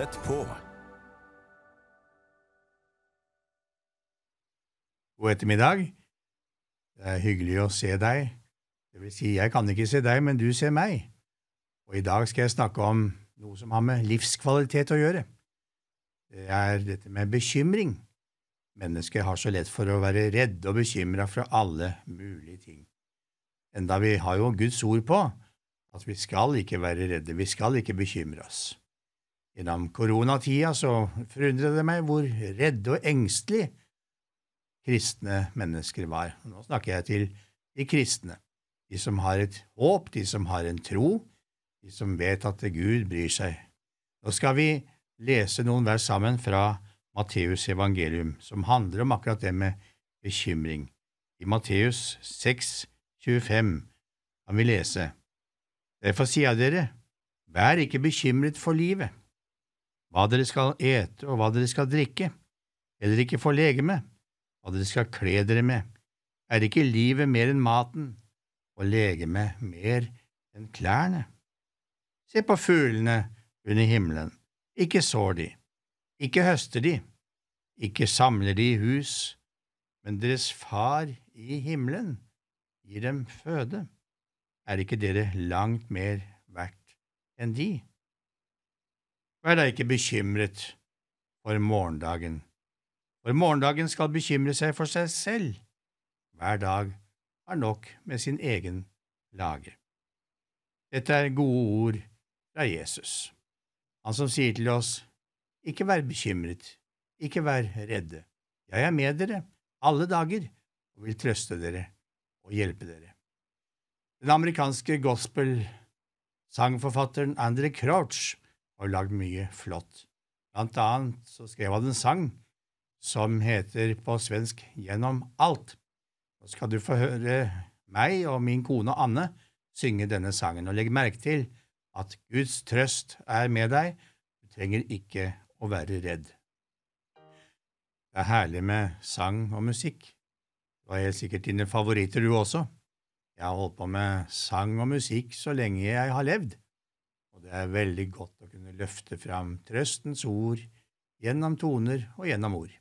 Tett på. God ettermiddag. Det er hyggelig å se deg. Det vil si, jeg kan ikke se deg, men du ser meg. Og i dag skal jeg snakke om noe som har med livskvalitet å gjøre. Det er dette med bekymring. Mennesker har så lett for å være redde og bekymra for alle mulige ting. Enda vi har jo Guds ord på at vi skal ikke være redde, vi skal ikke bekymre oss. Gjennom koronatida så forundret det meg hvor redde og engstelige kristne mennesker var. Nå snakker jeg til de kristne, de som har et håp, de som har en tro, de som vet at Gud bryr seg. Nå skal vi lese noen vers sammen fra Matteus evangelium, som handler om akkurat det med bekymring. I Matteus 6, 25 kan vi lese, Derfor sier jeg dere, vær ikke bekymret for livet, hva dere skal ete og hva dere skal drikke, eller ikke få legeme, hva dere skal kle dere med. Er ikke livet mer enn maten, og legemet mer enn klærne? Se på fuglene under himmelen, ikke sår de, ikke høster de, ikke samler de i hus, men deres far i himmelen gir dem føde. Er ikke dere langt mer verdt enn de? Vær da ikke bekymret for morgendagen, for morgendagen skal bekymre seg for seg selv. Hver dag har nok med sin egen lage. Dette er gode ord fra Jesus, han som sier til oss, ikke vær bekymret, ikke vær redde, jeg er med dere alle dager og vil trøste dere og hjelpe dere. Den amerikanske gospel-sangforfatteren Andre Crouch har lagd mye flott. Blant annet så skrev han en sang som heter på svensk Gjennom alt. Nå skal du få høre meg og min kone Anne synge denne sangen, og legg merke til at Guds trøst er med deg, du trenger ikke å være redd. Det er herlig med sang og musikk. Du har helt sikkert dine favoritter, du også. Jeg har holdt på med sang og musikk så lenge jeg har levd, og det er veldig godt å kunne løfte fram trøstens ord gjennom toner og gjennom ord.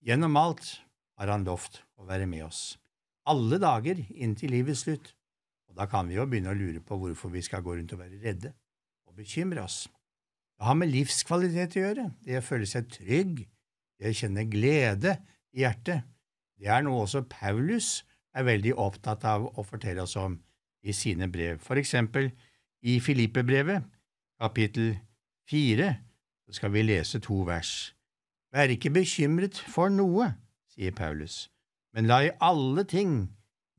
Gjennom alt har Han lovt å være med oss, alle dager inntil livets slutt, og da kan vi jo begynne å lure på hvorfor vi skal gå rundt og være redde og bekymre oss. Det har med livskvalitet å gjøre, det å føle seg trygg, det å kjenne glede i hjertet. Det er noe også Paulus er veldig opptatt av å fortelle oss om i sine brev. For eksempel i Filippebrevet, kapittel fire, skal vi lese to vers. Vær ikke bekymret for noe, sier Paulus, men la i alle ting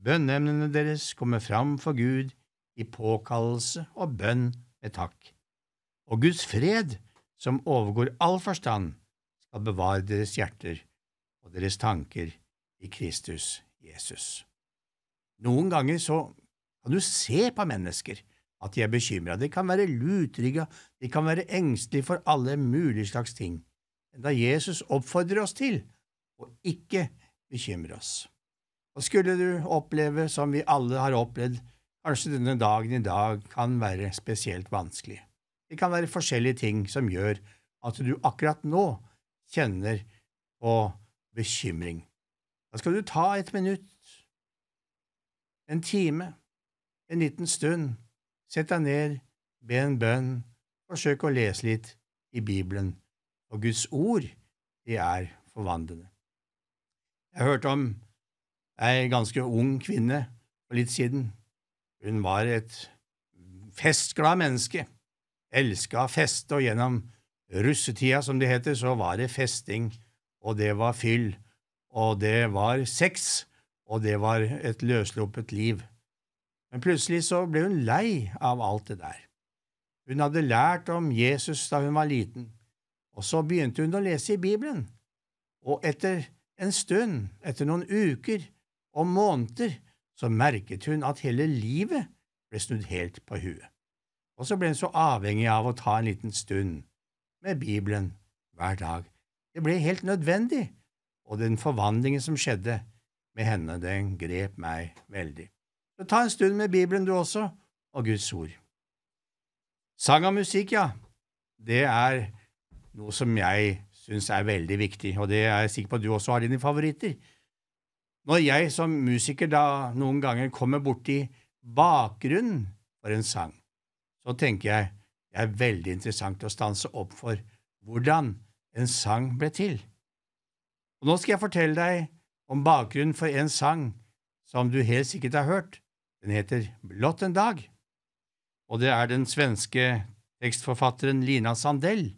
bønneemnene deres komme fram for Gud i påkallelse og bønn med takk. Og Guds fred, som overgår all forstand, skal bevare deres hjerter og deres tanker i Kristus Jesus. Noen ganger så kan du se på mennesker at de er bekymra. De kan være lutrygga, de kan være engstelige for alle mulige slags ting. Enda Jesus oppfordrer oss til å ikke bekymre oss. Og skulle du oppleve, som vi alle har opplevd, kanskje denne dagen i dag kan være spesielt vanskelig. Det kan være forskjellige ting som gjør at du akkurat nå kjenner på bekymring. Da skal du ta et minutt, en time, en liten stund, sett deg ned, be en bønn, forsøk å lese litt i Bibelen, og Guds ord, de er forvandlende. Jeg hørte om ei ganske ung kvinne for litt siden. Hun var et festglad menneske, elska å feste, og gjennom russetida, som det heter, så var det festing, og det var fyll og det var sex, og det var et løssluppet liv. Men plutselig så ble hun lei av alt det der. Hun hadde lært om Jesus da hun var liten, og så begynte hun å lese i Bibelen, og etter en stund, etter noen uker og måneder, så merket hun at hele livet ble snudd helt på huet. Og så ble hun så avhengig av å ta en liten stund med Bibelen hver dag. Det ble helt nødvendig og den forvandlingen som skjedde med henne, den grep meg veldig. Så ta en stund med Bibelen du også, og Guds ord. Sang og musikk, ja, det er noe som jeg syns er veldig viktig, og det er jeg sikker på at du også har dine favoritter. Når jeg som musiker da noen ganger kommer borti bakgrunnen for en sang, så tenker jeg det er veldig interessant å stanse opp for hvordan en sang ble til. Og nå skal jeg fortelle deg om bakgrunnen for en sang som du helt sikkert har hørt. Den heter Blått en dag, og det er den svenske tekstforfatteren Lina Sandell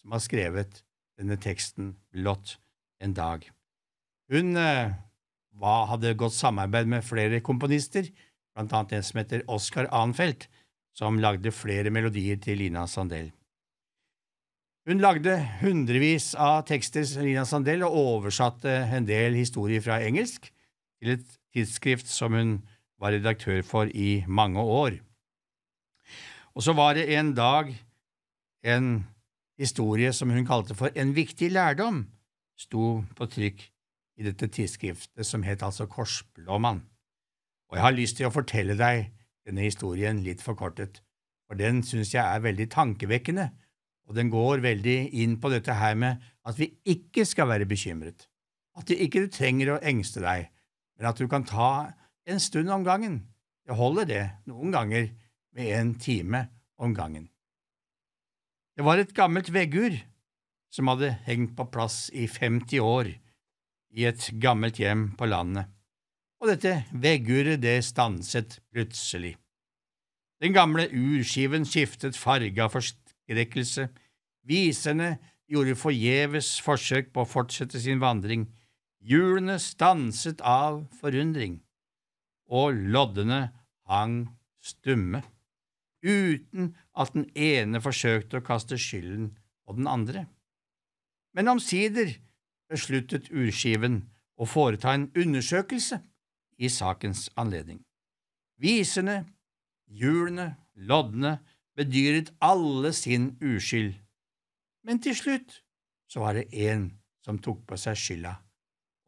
som har skrevet denne teksten Blått en dag. Hun eh, hadde godt samarbeid med flere komponister, blant annet en som heter Oskar Anfeldt, som lagde flere melodier til Lina Sandell. Hun lagde hundrevis av tekster Lina Sandell, og oversatte en del historier fra engelsk til et tidsskrift som hun var redaktør for i mange år. Og så var det en dag en historie som hun kalte for En viktig lærdom, sto på trykk i dette tidsskriftet, som het altså Korsblåmann. Og jeg har lyst til å fortelle deg denne historien litt forkortet, for den synes jeg er veldig tankevekkende, og den går veldig inn på dette her med at vi ikke skal være bekymret, at du ikke trenger å engste deg, men at du kan ta en stund om gangen. Det holder, det, noen ganger med en time om gangen. Det var et gammelt veggur som hadde hengt på plass i 50 år i et gammelt hjem på landet og dette vegguret det stanset plutselig. Den gamle urskiven skiftet farge av forskrekkelse, viserne gjorde forgjeves forsøk på å fortsette sin vandring, hjulene stanset av forundring, og loddene hang stumme, uten at den ene forsøkte å kaste skylden på den andre. Men omsider besluttet urskiven å foreta en undersøkelse i sakens anledning. Viserne, hjulene, loddene bedyret alle sin uskyld, men til slutt så var det en som tok på seg skylda,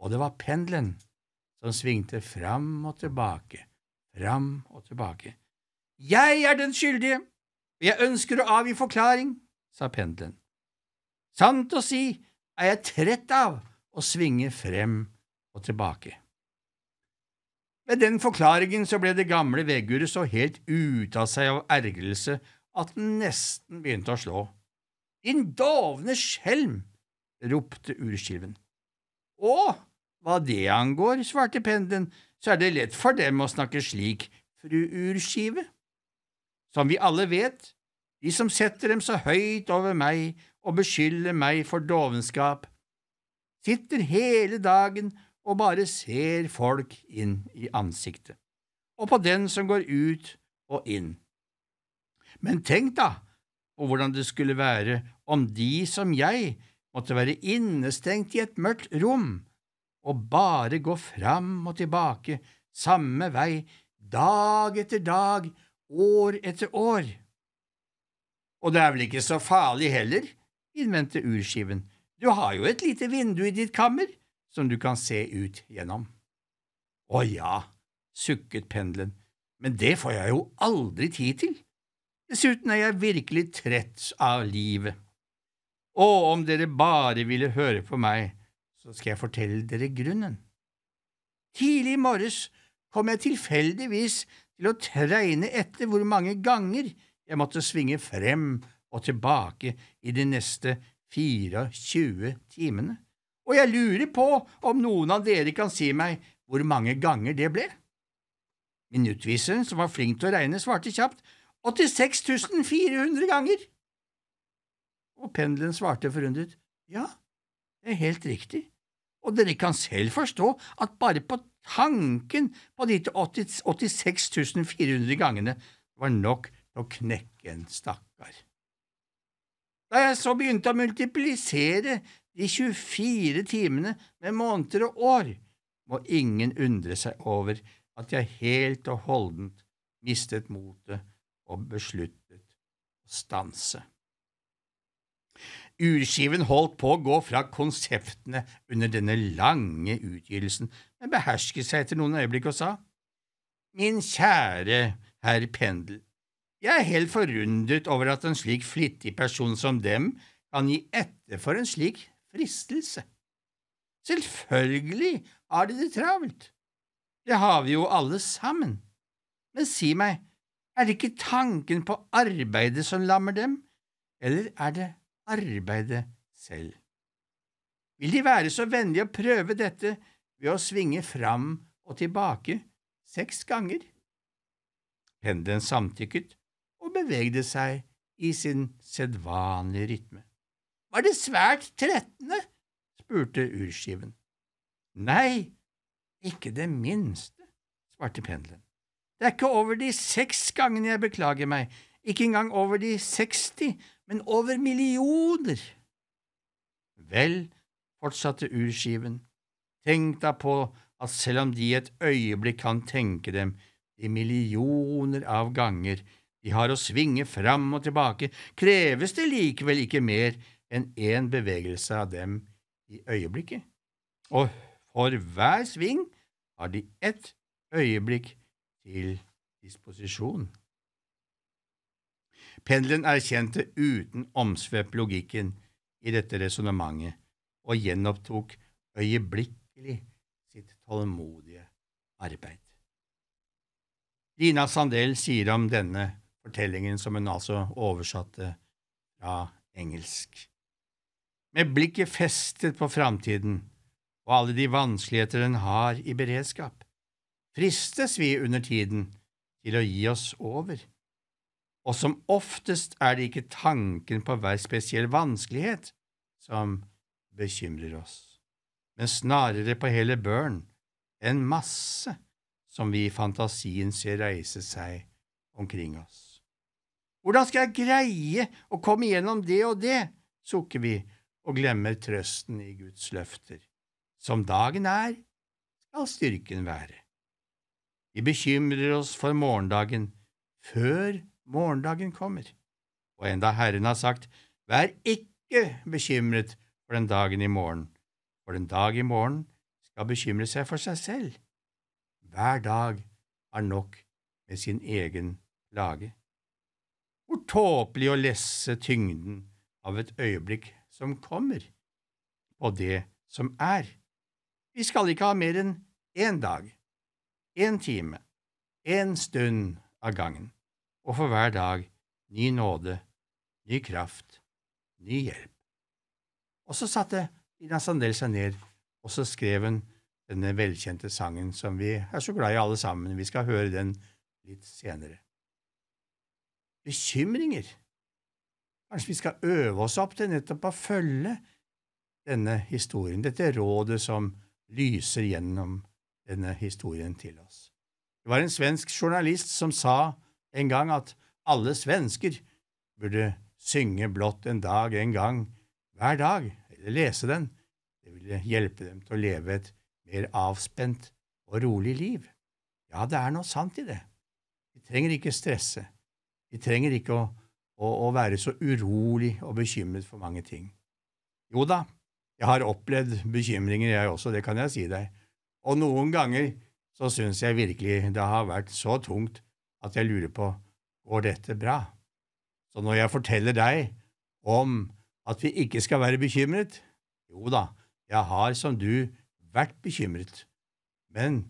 og det var pendelen som svingte fram og tilbake, fram og tilbake. Jeg er den skyldige, og jeg ønsker å avgi forklaring, sa pendelen. Sant å si er jeg trett av å svinge frem og tilbake. Med den forklaringen så ble det gamle vegguret så helt ute av seg av ergrelse at den nesten begynte å slå. Din dovne skjelm! ropte urskiven. Å, hva det angår, svarte pendelen, så er det lett for dem å snakke slik, fru Urskive. Som vi alle vet, de som setter dem så høyt over meg og beskylder meg for dovenskap, sitter hele dagen og bare ser folk inn i ansiktet, og på den som går ut og inn. Men tenk da på hvordan det skulle være om de som jeg måtte være innestengt i et mørkt rom og bare gå fram og tilbake samme vei dag etter dag, år etter år. Og det er vel ikke så farlig heller, innvendte urskiven, du har jo et lite vindu i ditt kammer som du kan se ut gjennom. Å ja, sukket pendelen, men det får jeg jo aldri tid til. Dessuten er jeg virkelig trett av livet. Å, om dere bare ville høre på meg, så skal jeg fortelle dere grunnen. Tidlig i morges kom jeg tilfeldigvis til å tregne etter hvor mange ganger jeg måtte svinge frem og tilbake i de neste 24 timene og jeg lurer på om noen av dere kan si meg hvor mange ganger det ble. Minuttviseren, som var flink til å regne, svarte kjapt 86 400 ganger. Og pendelen svarte forundret ja, det er helt riktig, og dere kan selv forstå at bare på tanken på de 86 400 gangene var nok til å knekke en stakkar. Da jeg så begynte å multiplisere de 24 timene med måneder og år, må ingen undre seg over at jeg helt og holdent mistet motet og besluttet å stanse. Urskiven holdt på å gå fra konseptene under denne lange utgytelsen, men behersket seg etter noen øyeblikk og sa, Min kjære herr Pendel, Jeg er helt forundret over at en slik flittig person som dem kan gi etter for en slik fristelse. Selvfølgelig har de det travelt. Det har vi jo alle sammen. Men si meg, er det ikke tanken på arbeidet som lammer dem, eller er det arbeidet selv? Vil De være så vennlige å prøve dette ved å svinge fram og tilbake seks ganger? Pendelen samtykket og bevegde seg i sin sedvanlige rytme. Var det svært trettende? spurte urskiven. Nei, ikke det minste, svarte pendelen. Det er ikke over de seks gangene jeg beklager meg, ikke engang over de seksti, men over millioner. Vel, fortsatte urskiven, tenk da på at selv om de et øyeblikk kan tenke dem de millioner av ganger de har å svinge fram og tilbake, kreves det likevel ikke mer enn én bevegelse av dem i øyeblikket, og for hver sving har de ett øyeblikk til disposisjon. Pendelen erkjente uten omsvepp logikken i dette resonnementet og gjenopptok øyeblikkelig sitt tålmodige arbeid. Lina Sandel sier om denne fortellingen, som hun altså oversatte fra engelsk. Med blikket festet på framtiden og alle de vanskeligheter den har i beredskap, fristes vi under tiden til å gi oss over, og som oftest er det ikke tanken på hver spesiell vanskelighet som bekymrer oss, men snarere på hele børn, en masse som vi i fantasien ser reise seg omkring oss. Hvordan skal jeg greie å komme gjennom det og det, sukker vi og glemmer trøsten i Guds løfter. Som dagen er, skal styrken være. Vi bekymrer oss for morgendagen før morgendagen kommer, og enda Herren har sagt, Vær ikke bekymret for den dagen i morgen, for den dag i morgen skal bekymre seg for seg selv. Hver dag har nok med sin egen plage. Hvor tåpelig å lesse tyngden av et øyeblikk som kommer, og det som er. Vi skal ikke ha mer enn én dag, én time, én stund av gangen, og for hver dag ny nåde, ny kraft, ny hjelp. Og så satte Ina Sandel seg ned, og så skrev hun denne velkjente sangen som vi er så glad i alle sammen. Vi skal høre den litt senere. Bekymringer. Kanskje vi skal øve oss opp til nettopp å følge denne historien, dette rådet som lyser gjennom denne historien til oss. Det var en svensk journalist som sa en gang at alle svensker burde synge blott en dag en gang hver dag, eller lese den. Det ville hjelpe dem til å leve et mer avspent og rolig liv. Ja, det er noe sant i det. Vi trenger ikke stresse. Vi trenger ikke å, å, å være så urolig og bekymret for mange ting. Jo da, jeg har opplevd bekymringer, jeg også, det kan jeg si deg, og noen ganger så syns jeg virkelig det har vært så tungt at jeg lurer på går dette bra? Så når jeg forteller deg om at vi ikke skal være bekymret, jo da, jeg har som du vært bekymret, men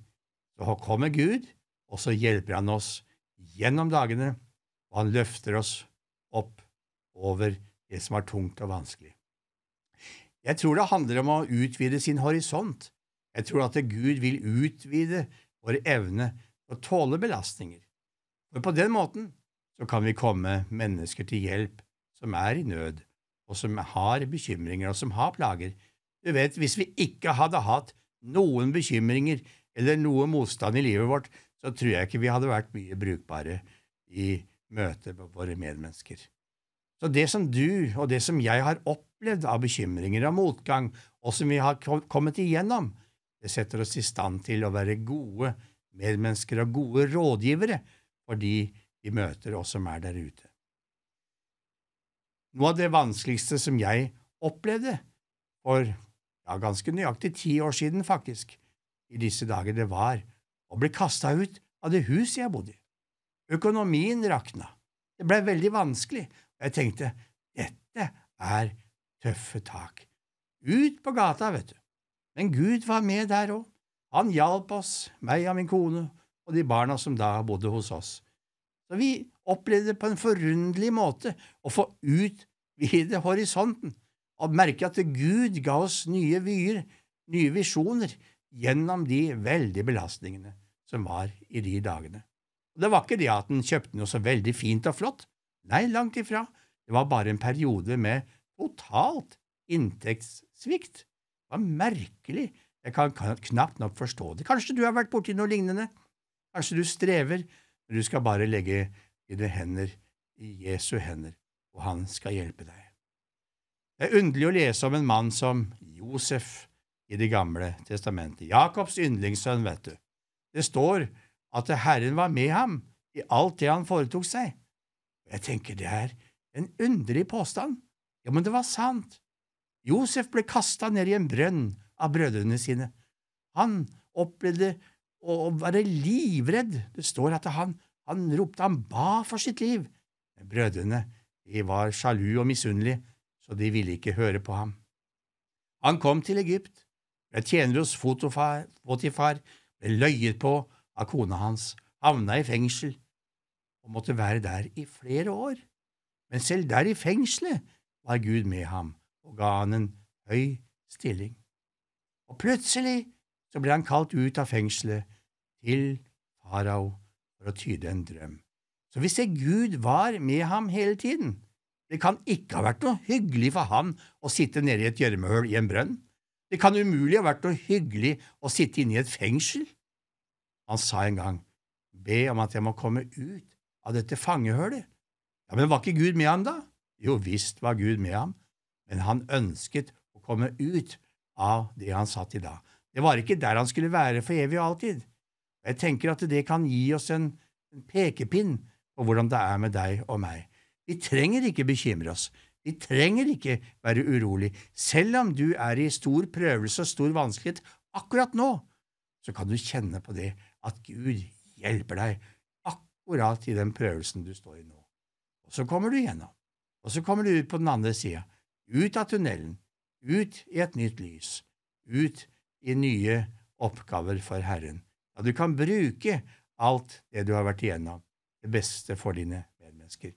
så kommer Gud, og så hjelper han oss gjennom dagene, og han løfter oss opp over det som er tungt og vanskelig. Jeg tror det handler om å utvide sin horisont. Jeg tror at Gud vil utvide vår evne til å tåle belastninger. For på den måten så kan vi komme mennesker til hjelp som er i nød, og som har bekymringer, og som har plager. Du vet, hvis vi ikke hadde hatt noen bekymringer eller noe motstand i livet vårt, så tror jeg ikke vi hadde vært mye brukbare i møte med våre medmennesker. Så det som du og det som jeg har opplevd av bekymringer og motgang, og som vi har kommet igjennom, det setter oss i stand til å være gode medmennesker og gode rådgivere for de vi møter, og som er der ute. Noe av det vanskeligste som jeg opplevde for ja, ganske nøyaktig ti år siden, faktisk, i disse dager, det var å bli kasta ut av det huset jeg bodde i. Økonomien rakna, Det ble veldig vanskelig. Og jeg tenkte dette er tøffe tak. Ut på gata, vet du. Men Gud var med der òg. Han hjalp oss, meg og min kone og de barna som da bodde hos oss. Så vi opplevde på en forunderlig måte å få utvide horisonten og merke at Gud ga oss nye vyer, nye visjoner, gjennom de veldige belastningene som var i de dagene. Og Det var ikke det at han kjøpte noe så veldig fint og flott. Nei, langt ifra. Det var bare en periode med totalt inntektssvikt. Det var merkelig. Jeg kan knapt nok forstå det. Kanskje du har vært borti noe lignende? Kanskje du strever, men du skal bare legge dine hender i Jesu hender, og han skal hjelpe deg. Det er underlig å lese om en mann som Josef i Det gamle testamentet. Jakobs yndlingssønn, vet du. Det står at Herren var med ham i alt det han foretok seg. Jeg tenker det er en underlig påstand. Ja, men det var sant. Josef ble kasta ned i en brønn av brødrene sine. Han opplevde å være livredd. Det står at han, han ropte, han ba for sitt liv. Men brødrene de var sjalu og misunnelige, så de ville ikke høre på ham. Han kom til Egypt, ble tjener hos Fotifar, ble løyet på av kona hans, havna i fengsel og måtte være der i flere år. Men selv der i fengselet var Gud med ham og ga han en høy stilling. Og plutselig så ble han kalt ut av fengselet til farao for å tyde en drøm. Så hvis ser Gud var med ham hele tiden, det kan ikke ha vært noe hyggelig for ham å sitte nede i et gjørmehull i en brønn. Det kan umulig ha vært noe hyggelig å sitte inne i et fengsel. Han sa en gang, be om at jeg må komme ut av dette fangehullet. Ja, men var ikke Gud med ham da? Jo visst var Gud med ham, men han ønsket å komme ut av det han satt i da. Det var ikke der han skulle være for evig og alltid. Jeg tenker at det kan gi oss en, en pekepinn på hvordan det er med deg og meg. Vi trenger ikke bekymre oss. Vi trenger ikke være urolig. Selv om du er i stor prøvelse og stor vanskelighet akkurat nå, så kan du kjenne på det at Gud hjelper deg akkurat i den prøvelsen du står i nå. Og så kommer du gjennom, og så kommer du ut på den andre sida, ut av tunnelen, ut i et nytt lys, ut i nye oppgaver for Herren. Ja, du kan bruke alt det du har vært igjennom, det beste for dine medmennesker.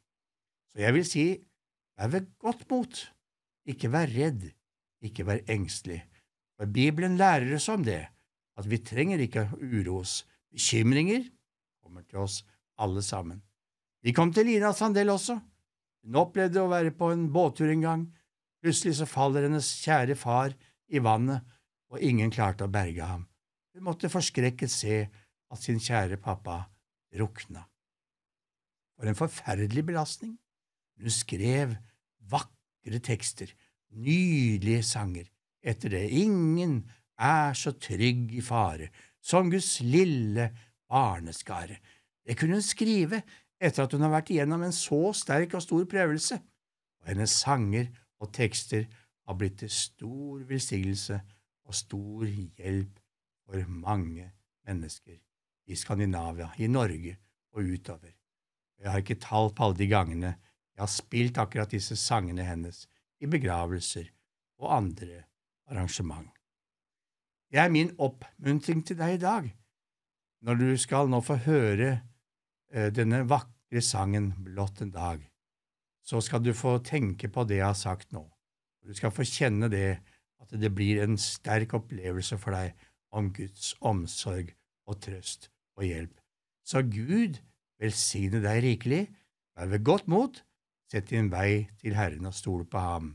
Så jeg vil si, vær ved godt mot, ikke vær redd, ikke vær engstelig, for Bibelen lærer oss om det, at vi trenger ikke uro oss. Bekymringer kommer til oss alle sammen. Vi kom til Lina Sandel også. Hun opplevde å være på en båttur en gang. Plutselig så faller hennes kjære far i vannet, og ingen klarte å berge ham. Hun måtte forskrekket se at sin kjære pappa rukna. For en forferdelig belastning. Hun skrev vakre tekster, nydelige sanger, etter det ingen er så trygg i fare som Guds lille barneskare. Det kunne hun skrive etter at hun har vært igjennom en så sterk og stor prøvelse, og hennes sanger og tekster har blitt til stor velsignelse og stor hjelp for mange mennesker i Skandinavia, i Norge og utover. Jeg har ikke tall på alle de gangene jeg har spilt akkurat disse sangene hennes i begravelser og andre arrangement. Det er min oppmuntring til deg i dag, når du skal nå få høre eh, denne vakre sangen Blått en dag, så skal du få tenke på det jeg har sagt nå. Du skal få kjenne det, at det blir en sterk opplevelse for deg om Guds omsorg og trøst og hjelp. Så Gud velsigne deg rikelig, vær ved godt mot, sett din vei til Herren og stol på ham.